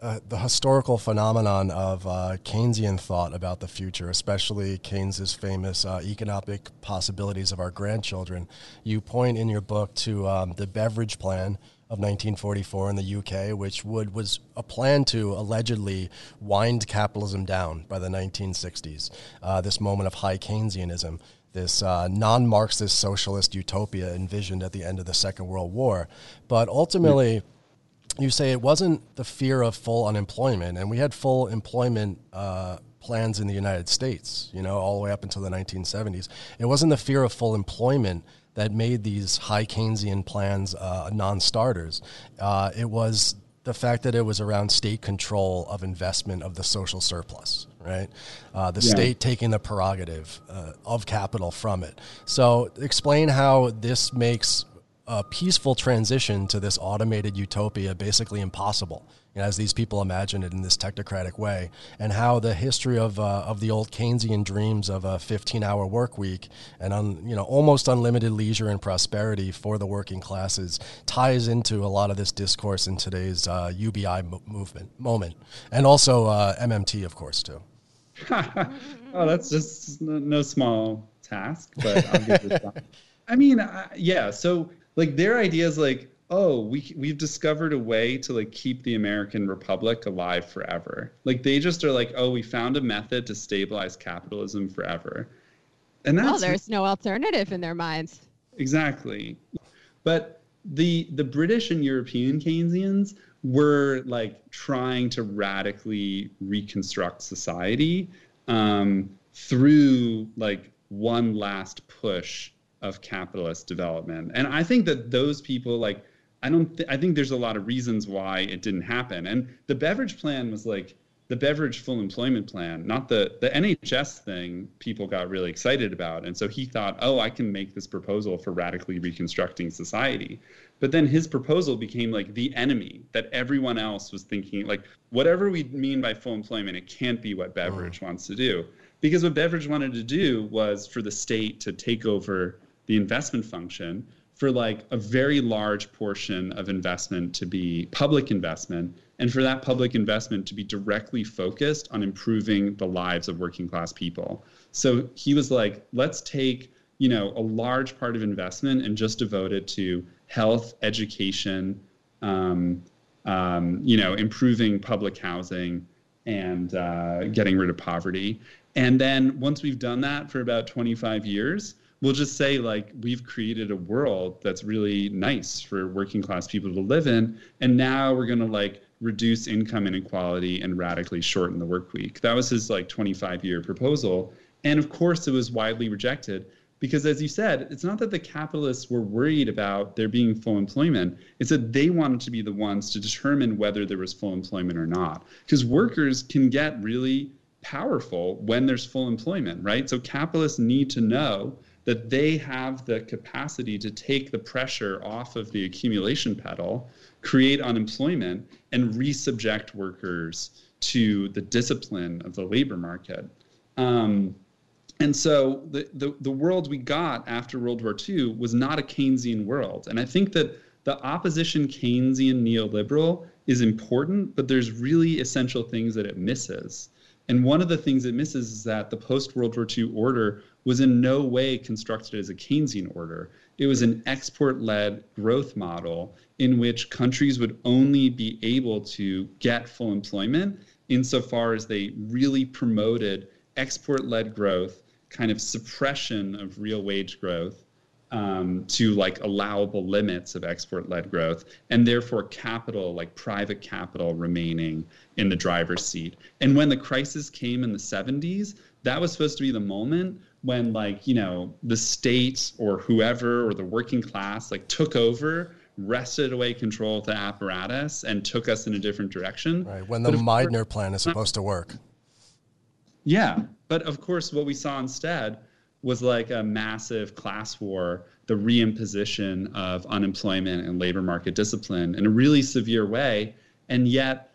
uh, the historical phenomenon of uh, Keynesian thought about the future, especially Keynes's famous uh, economic possibilities of our grandchildren. You point in your book to um, the Beveridge Plan of 1944 in the UK, which would was a plan to allegedly wind capitalism down by the 1960s. Uh, this moment of high Keynesianism this uh, non Marxist socialist utopia envisioned at the end of the Second World War. But ultimately, you say it wasn't the fear of full unemployment, and we had full employment uh, plans in the United States, you know, all the way up until the 1970s. It wasn't the fear of full employment that made these high Keynesian plans uh, non-starters. Uh, it was the fact that it was around state control of investment of the social surplus, right? Uh, the yeah. state taking the prerogative uh, of capital from it. So, explain how this makes a peaceful transition to this automated utopia basically impossible, you know, as these people imagine it in this technocratic way, and how the history of, uh, of the old Keynesian dreams of a 15-hour work week and un, you know almost unlimited leisure and prosperity for the working classes ties into a lot of this discourse in today's uh, UBI movement moment, and also uh, MMT, of course, too. [laughs] oh, that's just no small task, but I'll give it I mean, yeah. So like their idea is like oh we we've discovered a way to like keep the american republic alive forever. Like they just are like oh we found a method to stabilize capitalism forever. And that's well there's no alternative in their minds. Exactly. But the the british and european keynesians were like trying to radically reconstruct society um, through like one last push of capitalist development. And I think that those people like I don't th- I think there's a lot of reasons why it didn't happen. And the Beveridge plan was like the Beveridge full employment plan, not the the NHS thing people got really excited about. And so he thought, "Oh, I can make this proposal for radically reconstructing society." But then his proposal became like the enemy that everyone else was thinking like whatever we mean by full employment, it can't be what Beveridge oh. Mm. wants to do. Because what Beveridge wanted to do was for the state to take over the investment function for like a very large portion of investment to be public investment and for that public investment to be directly focused on improving the lives of working class people. So he was like let's take you know a large part of investment and just devote it to health education um, um, you know improving public housing and uh, getting rid of poverty. And then once we've done that for about 25 years we'll just say like we've created a world that's really nice for working class people to live in and now we're going to like reduce income inequality and radically shorten the work week. That was his like 25 year proposal and of course it was widely rejected because as you said it's not that the capitalists were worried about there being full employment it's that they wanted to be the ones to determine whether there was full employment or not because workers can get really powerful when there's full employment right? So capitalists need to know that they have the capacity to take the pressure off of the accumulation pedal, create unemployment, and resubject workers to the discipline of the labor market. Um, and so the, the, the world we got after World War II was not a Keynesian world. And I think that the opposition Keynesian neoliberal is important, but there's really essential things that it misses. And one of the things it misses is that the post World War II order was in no way constructed as a Keynesian order. It was an export led growth model in which countries would only be able to get full employment insofar as they really promoted export led growth, kind of suppression of real wage growth. Um, to like allowable limits of export led growth, and therefore capital, like private capital, remaining in the driver's seat. And when the crisis came in the 70s, that was supposed to be the moment when like you know the state or whoever or the working class like took over wrested away control of the apparatus and took us in a different direction. Right. When the Meidner plan is supposed to work. Yeah. But of course, what we saw instead was like a massive class war, the reimposition of unemployment and labor market discipline in a really severe way. And yet,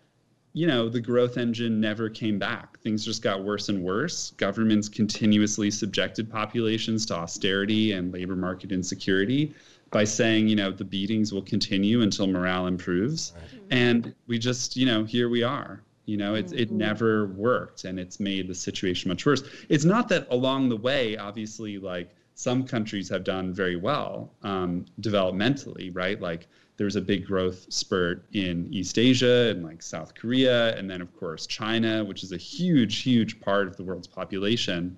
you know, the growth engine never came back. Things just got worse and worse. Governments continuously subjected populations to austerity and labor market insecurity by saying, you know, the beatings will continue until morale improves. Right. And we just, you know, here we are. You know, it's it mm-hmm. never worked and it's made the situation much worse. It's not that along the way, obviously, like some countries have done very well um, developmentally, right? Like there was a big growth spurt in East Asia and like South Korea, and then of course China, which is a huge, huge part of the world's population,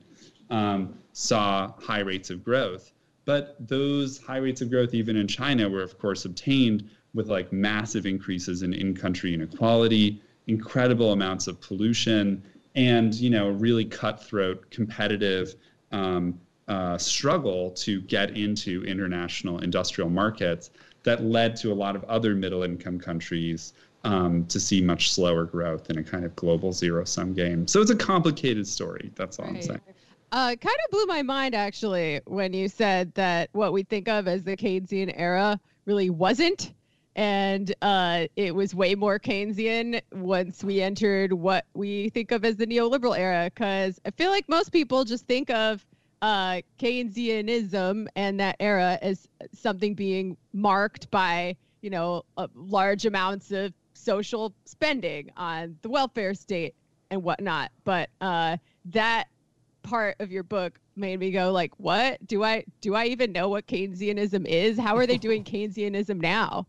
um, saw high rates of growth. But those high rates of growth, even in China, were of course obtained with like massive increases in in-country inequality, incredible amounts of pollution and you know really cutthroat competitive um, uh, struggle to get into international industrial markets that led to a lot of other middle income countries um, to see much slower growth in a kind of global zero sum game. So it's a complicated story. That's all right. I'm saying. Uh, kind of blew my mind actually when you said that what we think of as the Keynesian era really wasn't and uh, it was way more Keynesian once we entered what we think of as the neoliberal era. Because I feel like most people just think of uh, Keynesianism and that era as something being marked by, you know, uh, large amounts of social spending on the welfare state and whatnot. But uh, that part of your book made me go like, what do I do? I even know what Keynesianism is? How are they doing [laughs] Keynesianism now?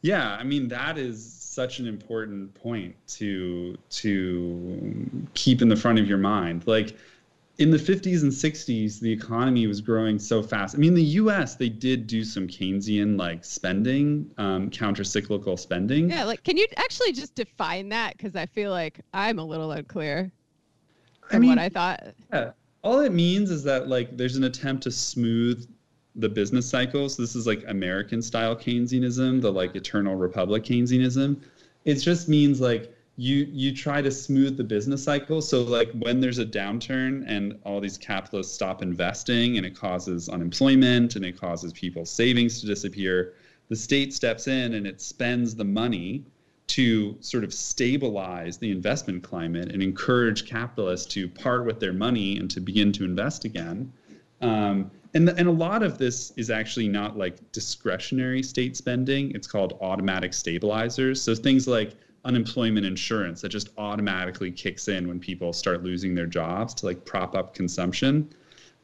Yeah, I mean that is such an important point to to keep in the front of your mind. Like in the 50s and 60s, the economy was growing so fast. I mean, the U.S. they did do some Keynesian like spending, um, counter-cyclical spending. Yeah, like can you actually just define that? Because I feel like I'm a little unclear from I mean, what I thought. Yeah, all it means is that like there's an attempt to smooth the business cycles. This is like American style Keynesianism, the like eternal republic Keynesianism. It just means like you you try to smooth the business cycle. So like when there's a downturn and all these capitalists stop investing and it causes unemployment and it causes people's savings to disappear, the state steps in and it spends the money to sort of stabilize the investment climate and encourage capitalists to part with their money and to begin to invest again. Um, and, and a lot of this is actually not like discretionary state spending. It's called automatic stabilizers. So things like unemployment insurance that just automatically kicks in when people start losing their jobs to like prop up consumption.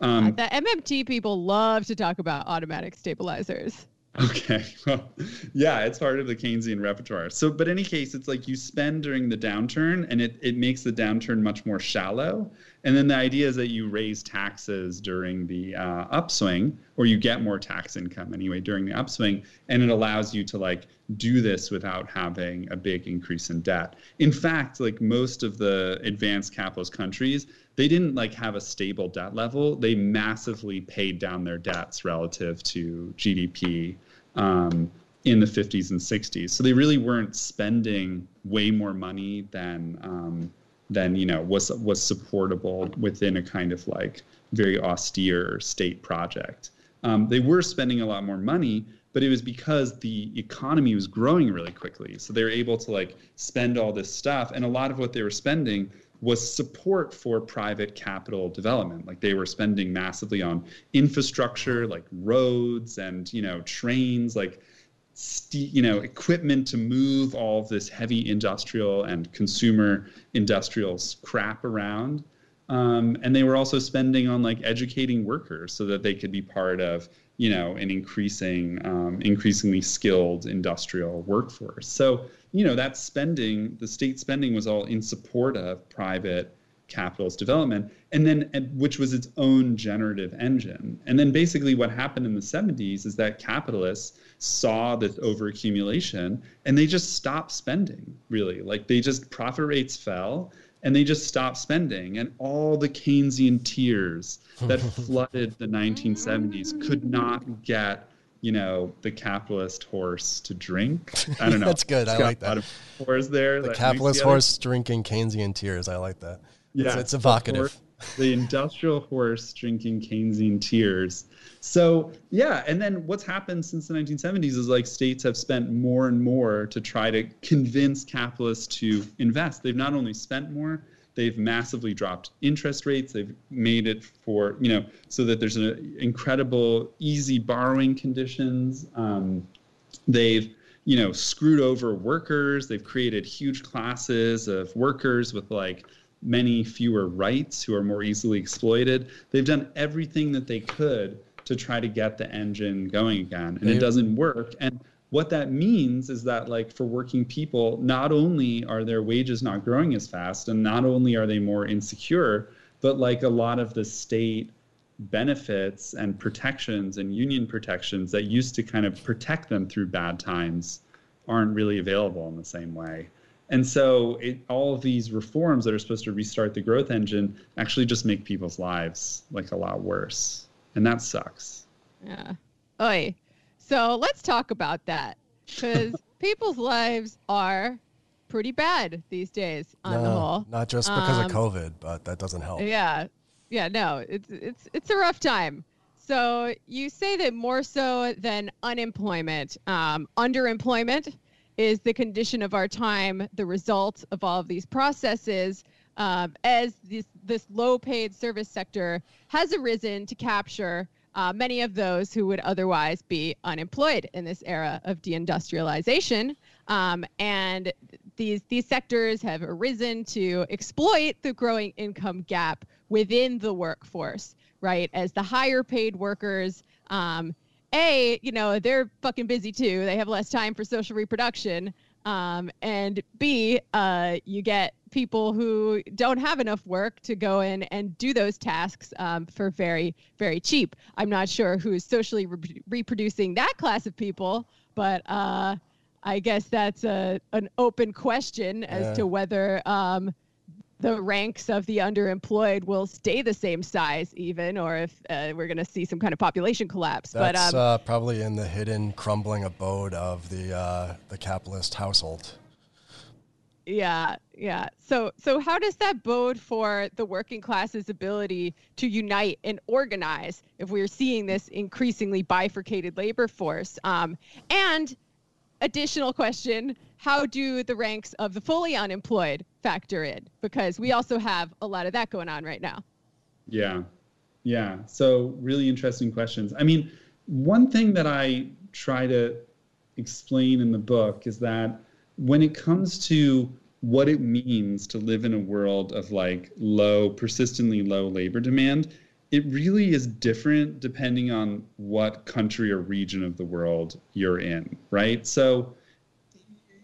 Um, the MMT people love to talk about automatic stabilizers. Okay. [laughs] Well, yeah, it's part of the Keynesian repertoire. So, but in any case, it's like you spend during the downturn and it, it makes the downturn much more shallow. And then the idea is that you raise taxes during the uh, upswing, or you get more tax income anyway during the upswing, and it allows you to like do this without having a big increase in debt. In fact, like most of the advanced capitalist countries, they didn't like have a stable debt level. They massively paid down their debts relative to GDP. Um, in the 50s and 60s. So they really weren't spending way more money than um, than you know was was supportable within a kind of like very austere state project. Um, they were spending a lot more money, but it was because the economy was growing really quickly. So they were able to like spend all this stuff, and a lot of what they were spending was support for private capital development. Like they were spending massively on infrastructure, like roads and you know trains, like you know equipment to move all this heavy industrial and consumer industrial crap around. Um, and they were also spending on like educating workers so that they could be part of you know an increasing um, increasingly skilled industrial workforce. So you know that spending the state spending was all in support of private capitalist development and then which was its own generative engine and then basically what happened in the 70s is that capitalists saw this overaccumulation and they just stopped spending really like they just profit rates fell and they just stopped spending and all the keynesian tears that [laughs] flooded the 1970s could not get you know, the capitalist horse to drink. I don't [laughs] know. That's good. I like that. horse there. The capitalist horse drinking Keynesian tears. I like that. Yeah, it's, it's evocative. The, industrial horse drinking Keynesian tears. So yeah, and then what's happened since the 1970s is like states have spent more and more to try to convince capitalists to invest. They've not only spent more, They've massively dropped interest rates. They've made it for, you know, so that there's an incredible easy borrowing conditions. Um, they've, you know, screwed over workers. They've created huge classes of workers with like many fewer rights who are more easily exploited. They've done everything that they could to try to get the engine going again, and it doesn't work. And what that means is that like for working people not only are their wages not growing as fast and not only are they more insecure but like a lot of the state benefits and protections and union protections that used to kind of protect them through bad times aren't really available in the same way and so it, all of these reforms that are supposed to restart the growth engine actually just make people's lives like a lot worse and that sucks yeah Oy. So let's talk about that because [laughs] people's lives are pretty bad these days on no, the whole. Not just because um, of COVID, but that doesn't help. Yeah. Yeah, no, it's it's it's a rough time. So you say that more so than unemployment, um, underemployment is the condition of our time, the result of all of these processes. Um, as this this low paid service sector has arisen to capture uh, many of those who would otherwise be unemployed in this era of deindustrialization. Um, and these these sectors have arisen to exploit the growing income gap within the workforce, right? As the higher paid workers, um, a you know they're fucking busy too. They have less time for social reproduction. Um, and B, uh, you get people who don't have enough work to go in and do those tasks um, for very, very cheap. I'm not sure who's socially re- reproducing that class of people, but uh, I guess that's a, an open question as yeah. to whether um, the ranks of the underemployed will stay the same size even or if uh, we're going to see some kind of population collapse that's but, um, uh, probably in the hidden crumbling abode of the uh, the capitalist household. Yeah yeah. So so how does that bode for the working class's ability to unite and organize if we're seeing this increasingly bifurcated labor force? Um, and additional question how do the ranks of the fully unemployed factor in? Because we also have a lot of that going on right now. Yeah. Yeah. So, really interesting questions. I mean, one thing that I try to explain in the book is that when it comes to what it means to live in a world of like low, persistently low labor demand, it really is different depending on what country or region of the world you're in, right? So,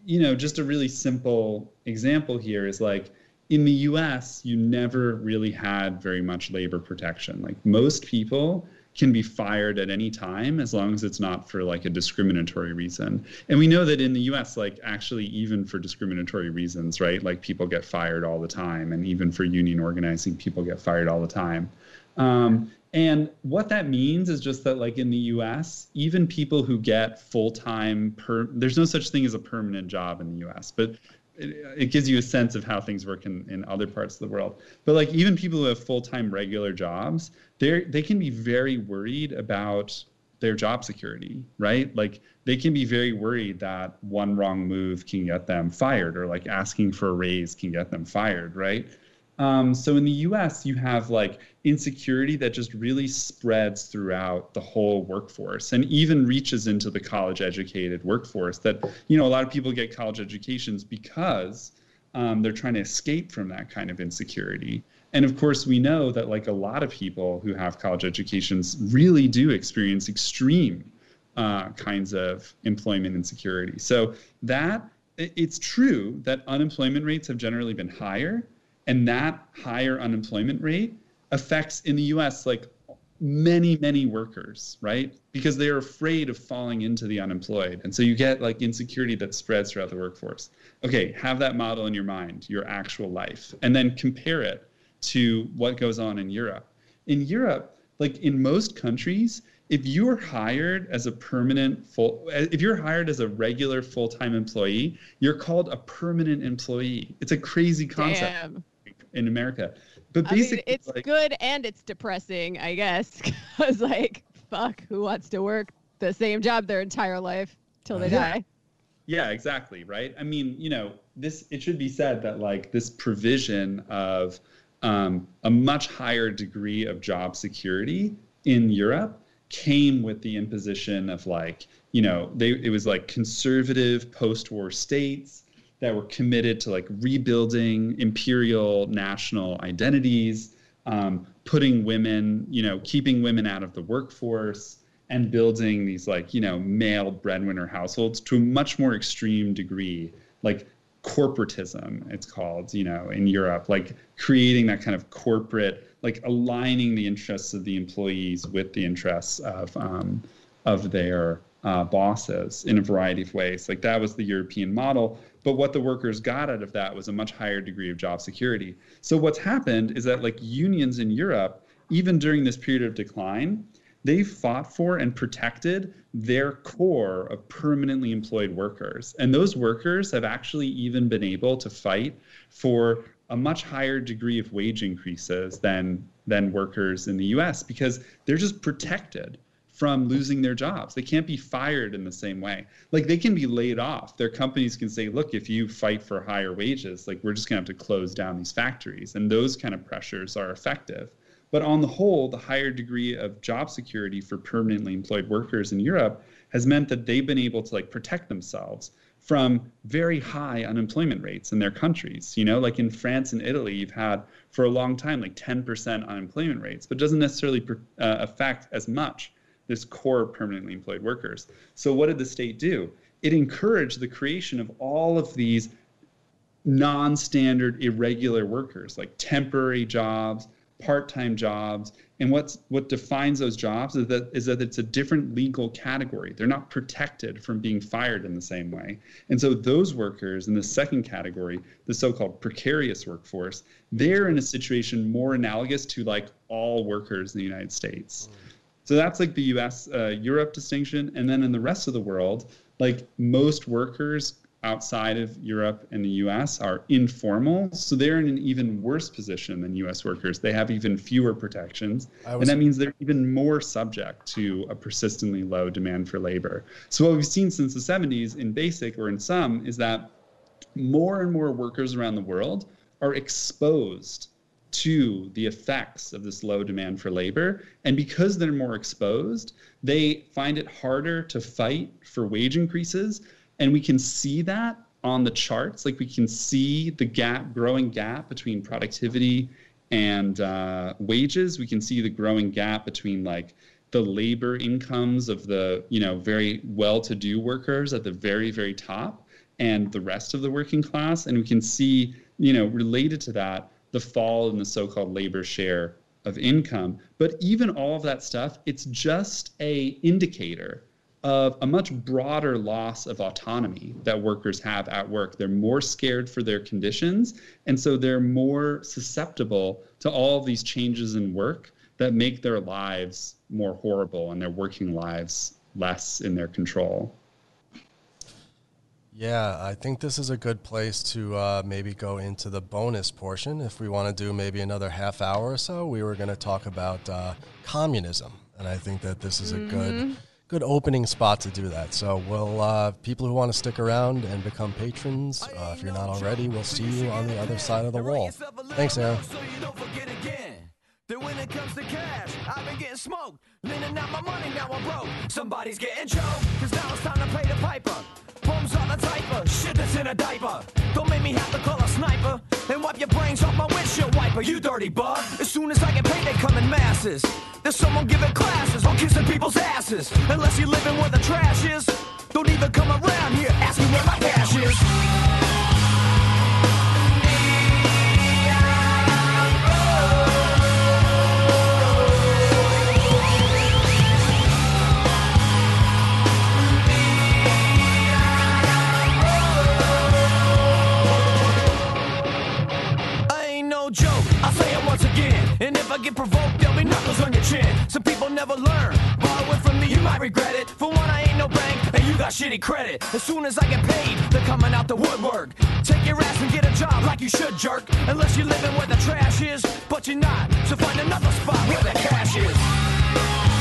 you know, just a really simple example here is like in the US, you never really had very much labor protection. Like most people can be fired at any time as long as it's not for like a discriminatory reason. And we know that in the US, like actually, even for discriminatory reasons, right? Like people get fired all the time. And even for union organizing, people get fired all the time. Um, and what that means is just that, like in the US, even people who get full time, per there's no such thing as a permanent job in the US, but it, it, gives you a sense of how things work in, in other parts of the world. But like even people who have full time regular jobs, they they can be very worried about their job security, right? Like they can be very worried that one wrong move can get them fired, or like asking for a raise can get them fired, right? Um, so in the US, you have like insecurity that just really spreads throughout the whole workforce and even reaches into the college educated workforce. That, you know, a lot of people get college educations because um, they're trying to escape from that kind of insecurity. And of course, we know that like a lot of people who have college educations really do experience extreme uh, kinds of employment insecurity. So that it's true that unemployment rates have generally been higher and that higher unemployment rate affects in the US like many, many workers, right? Because they're afraid of falling into the unemployed. And so you get like insecurity that spreads throughout the workforce. Okay, have that model in your mind, your actual life, and then compare it to what goes on in Europe. In Europe, like in most countries, if you're hired as a permanent full if you're hired as a regular full-time employee you're called a permanent employee it's a crazy concept Damn. In america but I mean, basically it's like, good and it's depressing, I guess. [laughs] Because, like, fuck, who wants to work the same job their entire life till they Yeah. die? Yeah, exactly, right? I mean, you know, this it should be said that like this provision of um, a much higher degree of job security in Europe came with the imposition of like, you know, they it was like conservative post-war states that were committed to like rebuilding imperial national identities, um, putting women, you know, keeping women out of the workforce and building these like you know male breadwinner households to a much more extreme degree like corporatism it's called you know in europe like creating that kind of corporate like aligning the interests of the employees with the interests of um, of their uh, bosses in a variety of ways. Like that was the european model but what the workers got out of that was a much higher degree of job security. So what's happened is that like unions in europe even during this period of decline they fought for and protected their core of permanently employed workers. And those workers have actually even been able to fight for a much higher degree of wage increases than, than workers in the US because they're just protected from losing their jobs. They can't be fired in the same way. Like they can be laid off. Their companies can say, look, if you fight for higher wages, like we're just going to have to close down these factories. And those kind of pressures are effective. But on the whole, the higher degree of job security for permanently employed workers in Europe has meant that they've been able to like protect themselves from very high unemployment rates in their countries. You know, like in France and Italy, you've had for a long time like 10% unemployment rates, but doesn't necessarily uh, affect as much this core permanently employed workers. So what did the state do? It encouraged the creation of all of these non-standard irregular workers like temporary jobs part-time jobs and what's what defines those jobs is that is that it's a different legal category they're not protected from being fired in the same way and so those workers in the second category the so-called precarious workforce they're in a situation more analogous to like all workers in the united states so that's like the us uh, europe distinction and then in the rest of the world like most workers outside of Europe and the US are informal. So they're in an even worse position than US workers. They have even fewer protections. I and that means they're even more subject to a persistently low demand for labor. So what we've seen since the 70s in basic or in some is that more and more workers around the world are exposed to the effects of this low demand for labor. And because they're more exposed, they find it harder to fight for wage increases. And we can see that on the charts. Like we can see the gap, growing gap between productivity and uh, wages. We can see the growing gap between like the labor incomes of the you know very well-to-do workers at the very very top and the rest of the working class. And we can see you know related to that the fall in the so-called labor share of income. But even all of that stuff, it's just a indicator of a much broader loss of autonomy that workers have at work. They're more scared for their conditions, and so they're more susceptible to all these changes in work that make their lives more horrible and their working lives less in their control. Yeah, I think this is a good place to uh, maybe go into the bonus portion. If we want to do maybe another half hour or so, we were going to talk about uh, communism, and I think that this is a good, good opening spot to do that. So, we'll uh, people who want to stick around and become patrons, uh, if you're not already, we'll see you on the other side of the wall. Thanks, Aaron. So you don't forget again. That when it comes to cash, I've been getting smoked. Lending out my money, now I'm broke. Somebody's getting choked, cause now it's time to pay the piper. The shit that's in a diaper. Don't make me have to call a sniper and wipe your brains off my windshield wiper, you dirty bug. As soon as I get paid, they come in masses. There's someone giving classes on kissing people's asses. Unless you're living where the trash is, don't even come around here Ask me where my cash is. And if I get provoked, there'll be knuckles on your chin. Some people never learn. Borrow it from me, you might regret it. For one, I ain't no bank, and you got shitty credit. As soon as I get paid, they're coming out the woodwork. Take your ass and get a job like you should, jerk. Unless you're living where the trash is, but you're not. So find another spot where the cash is.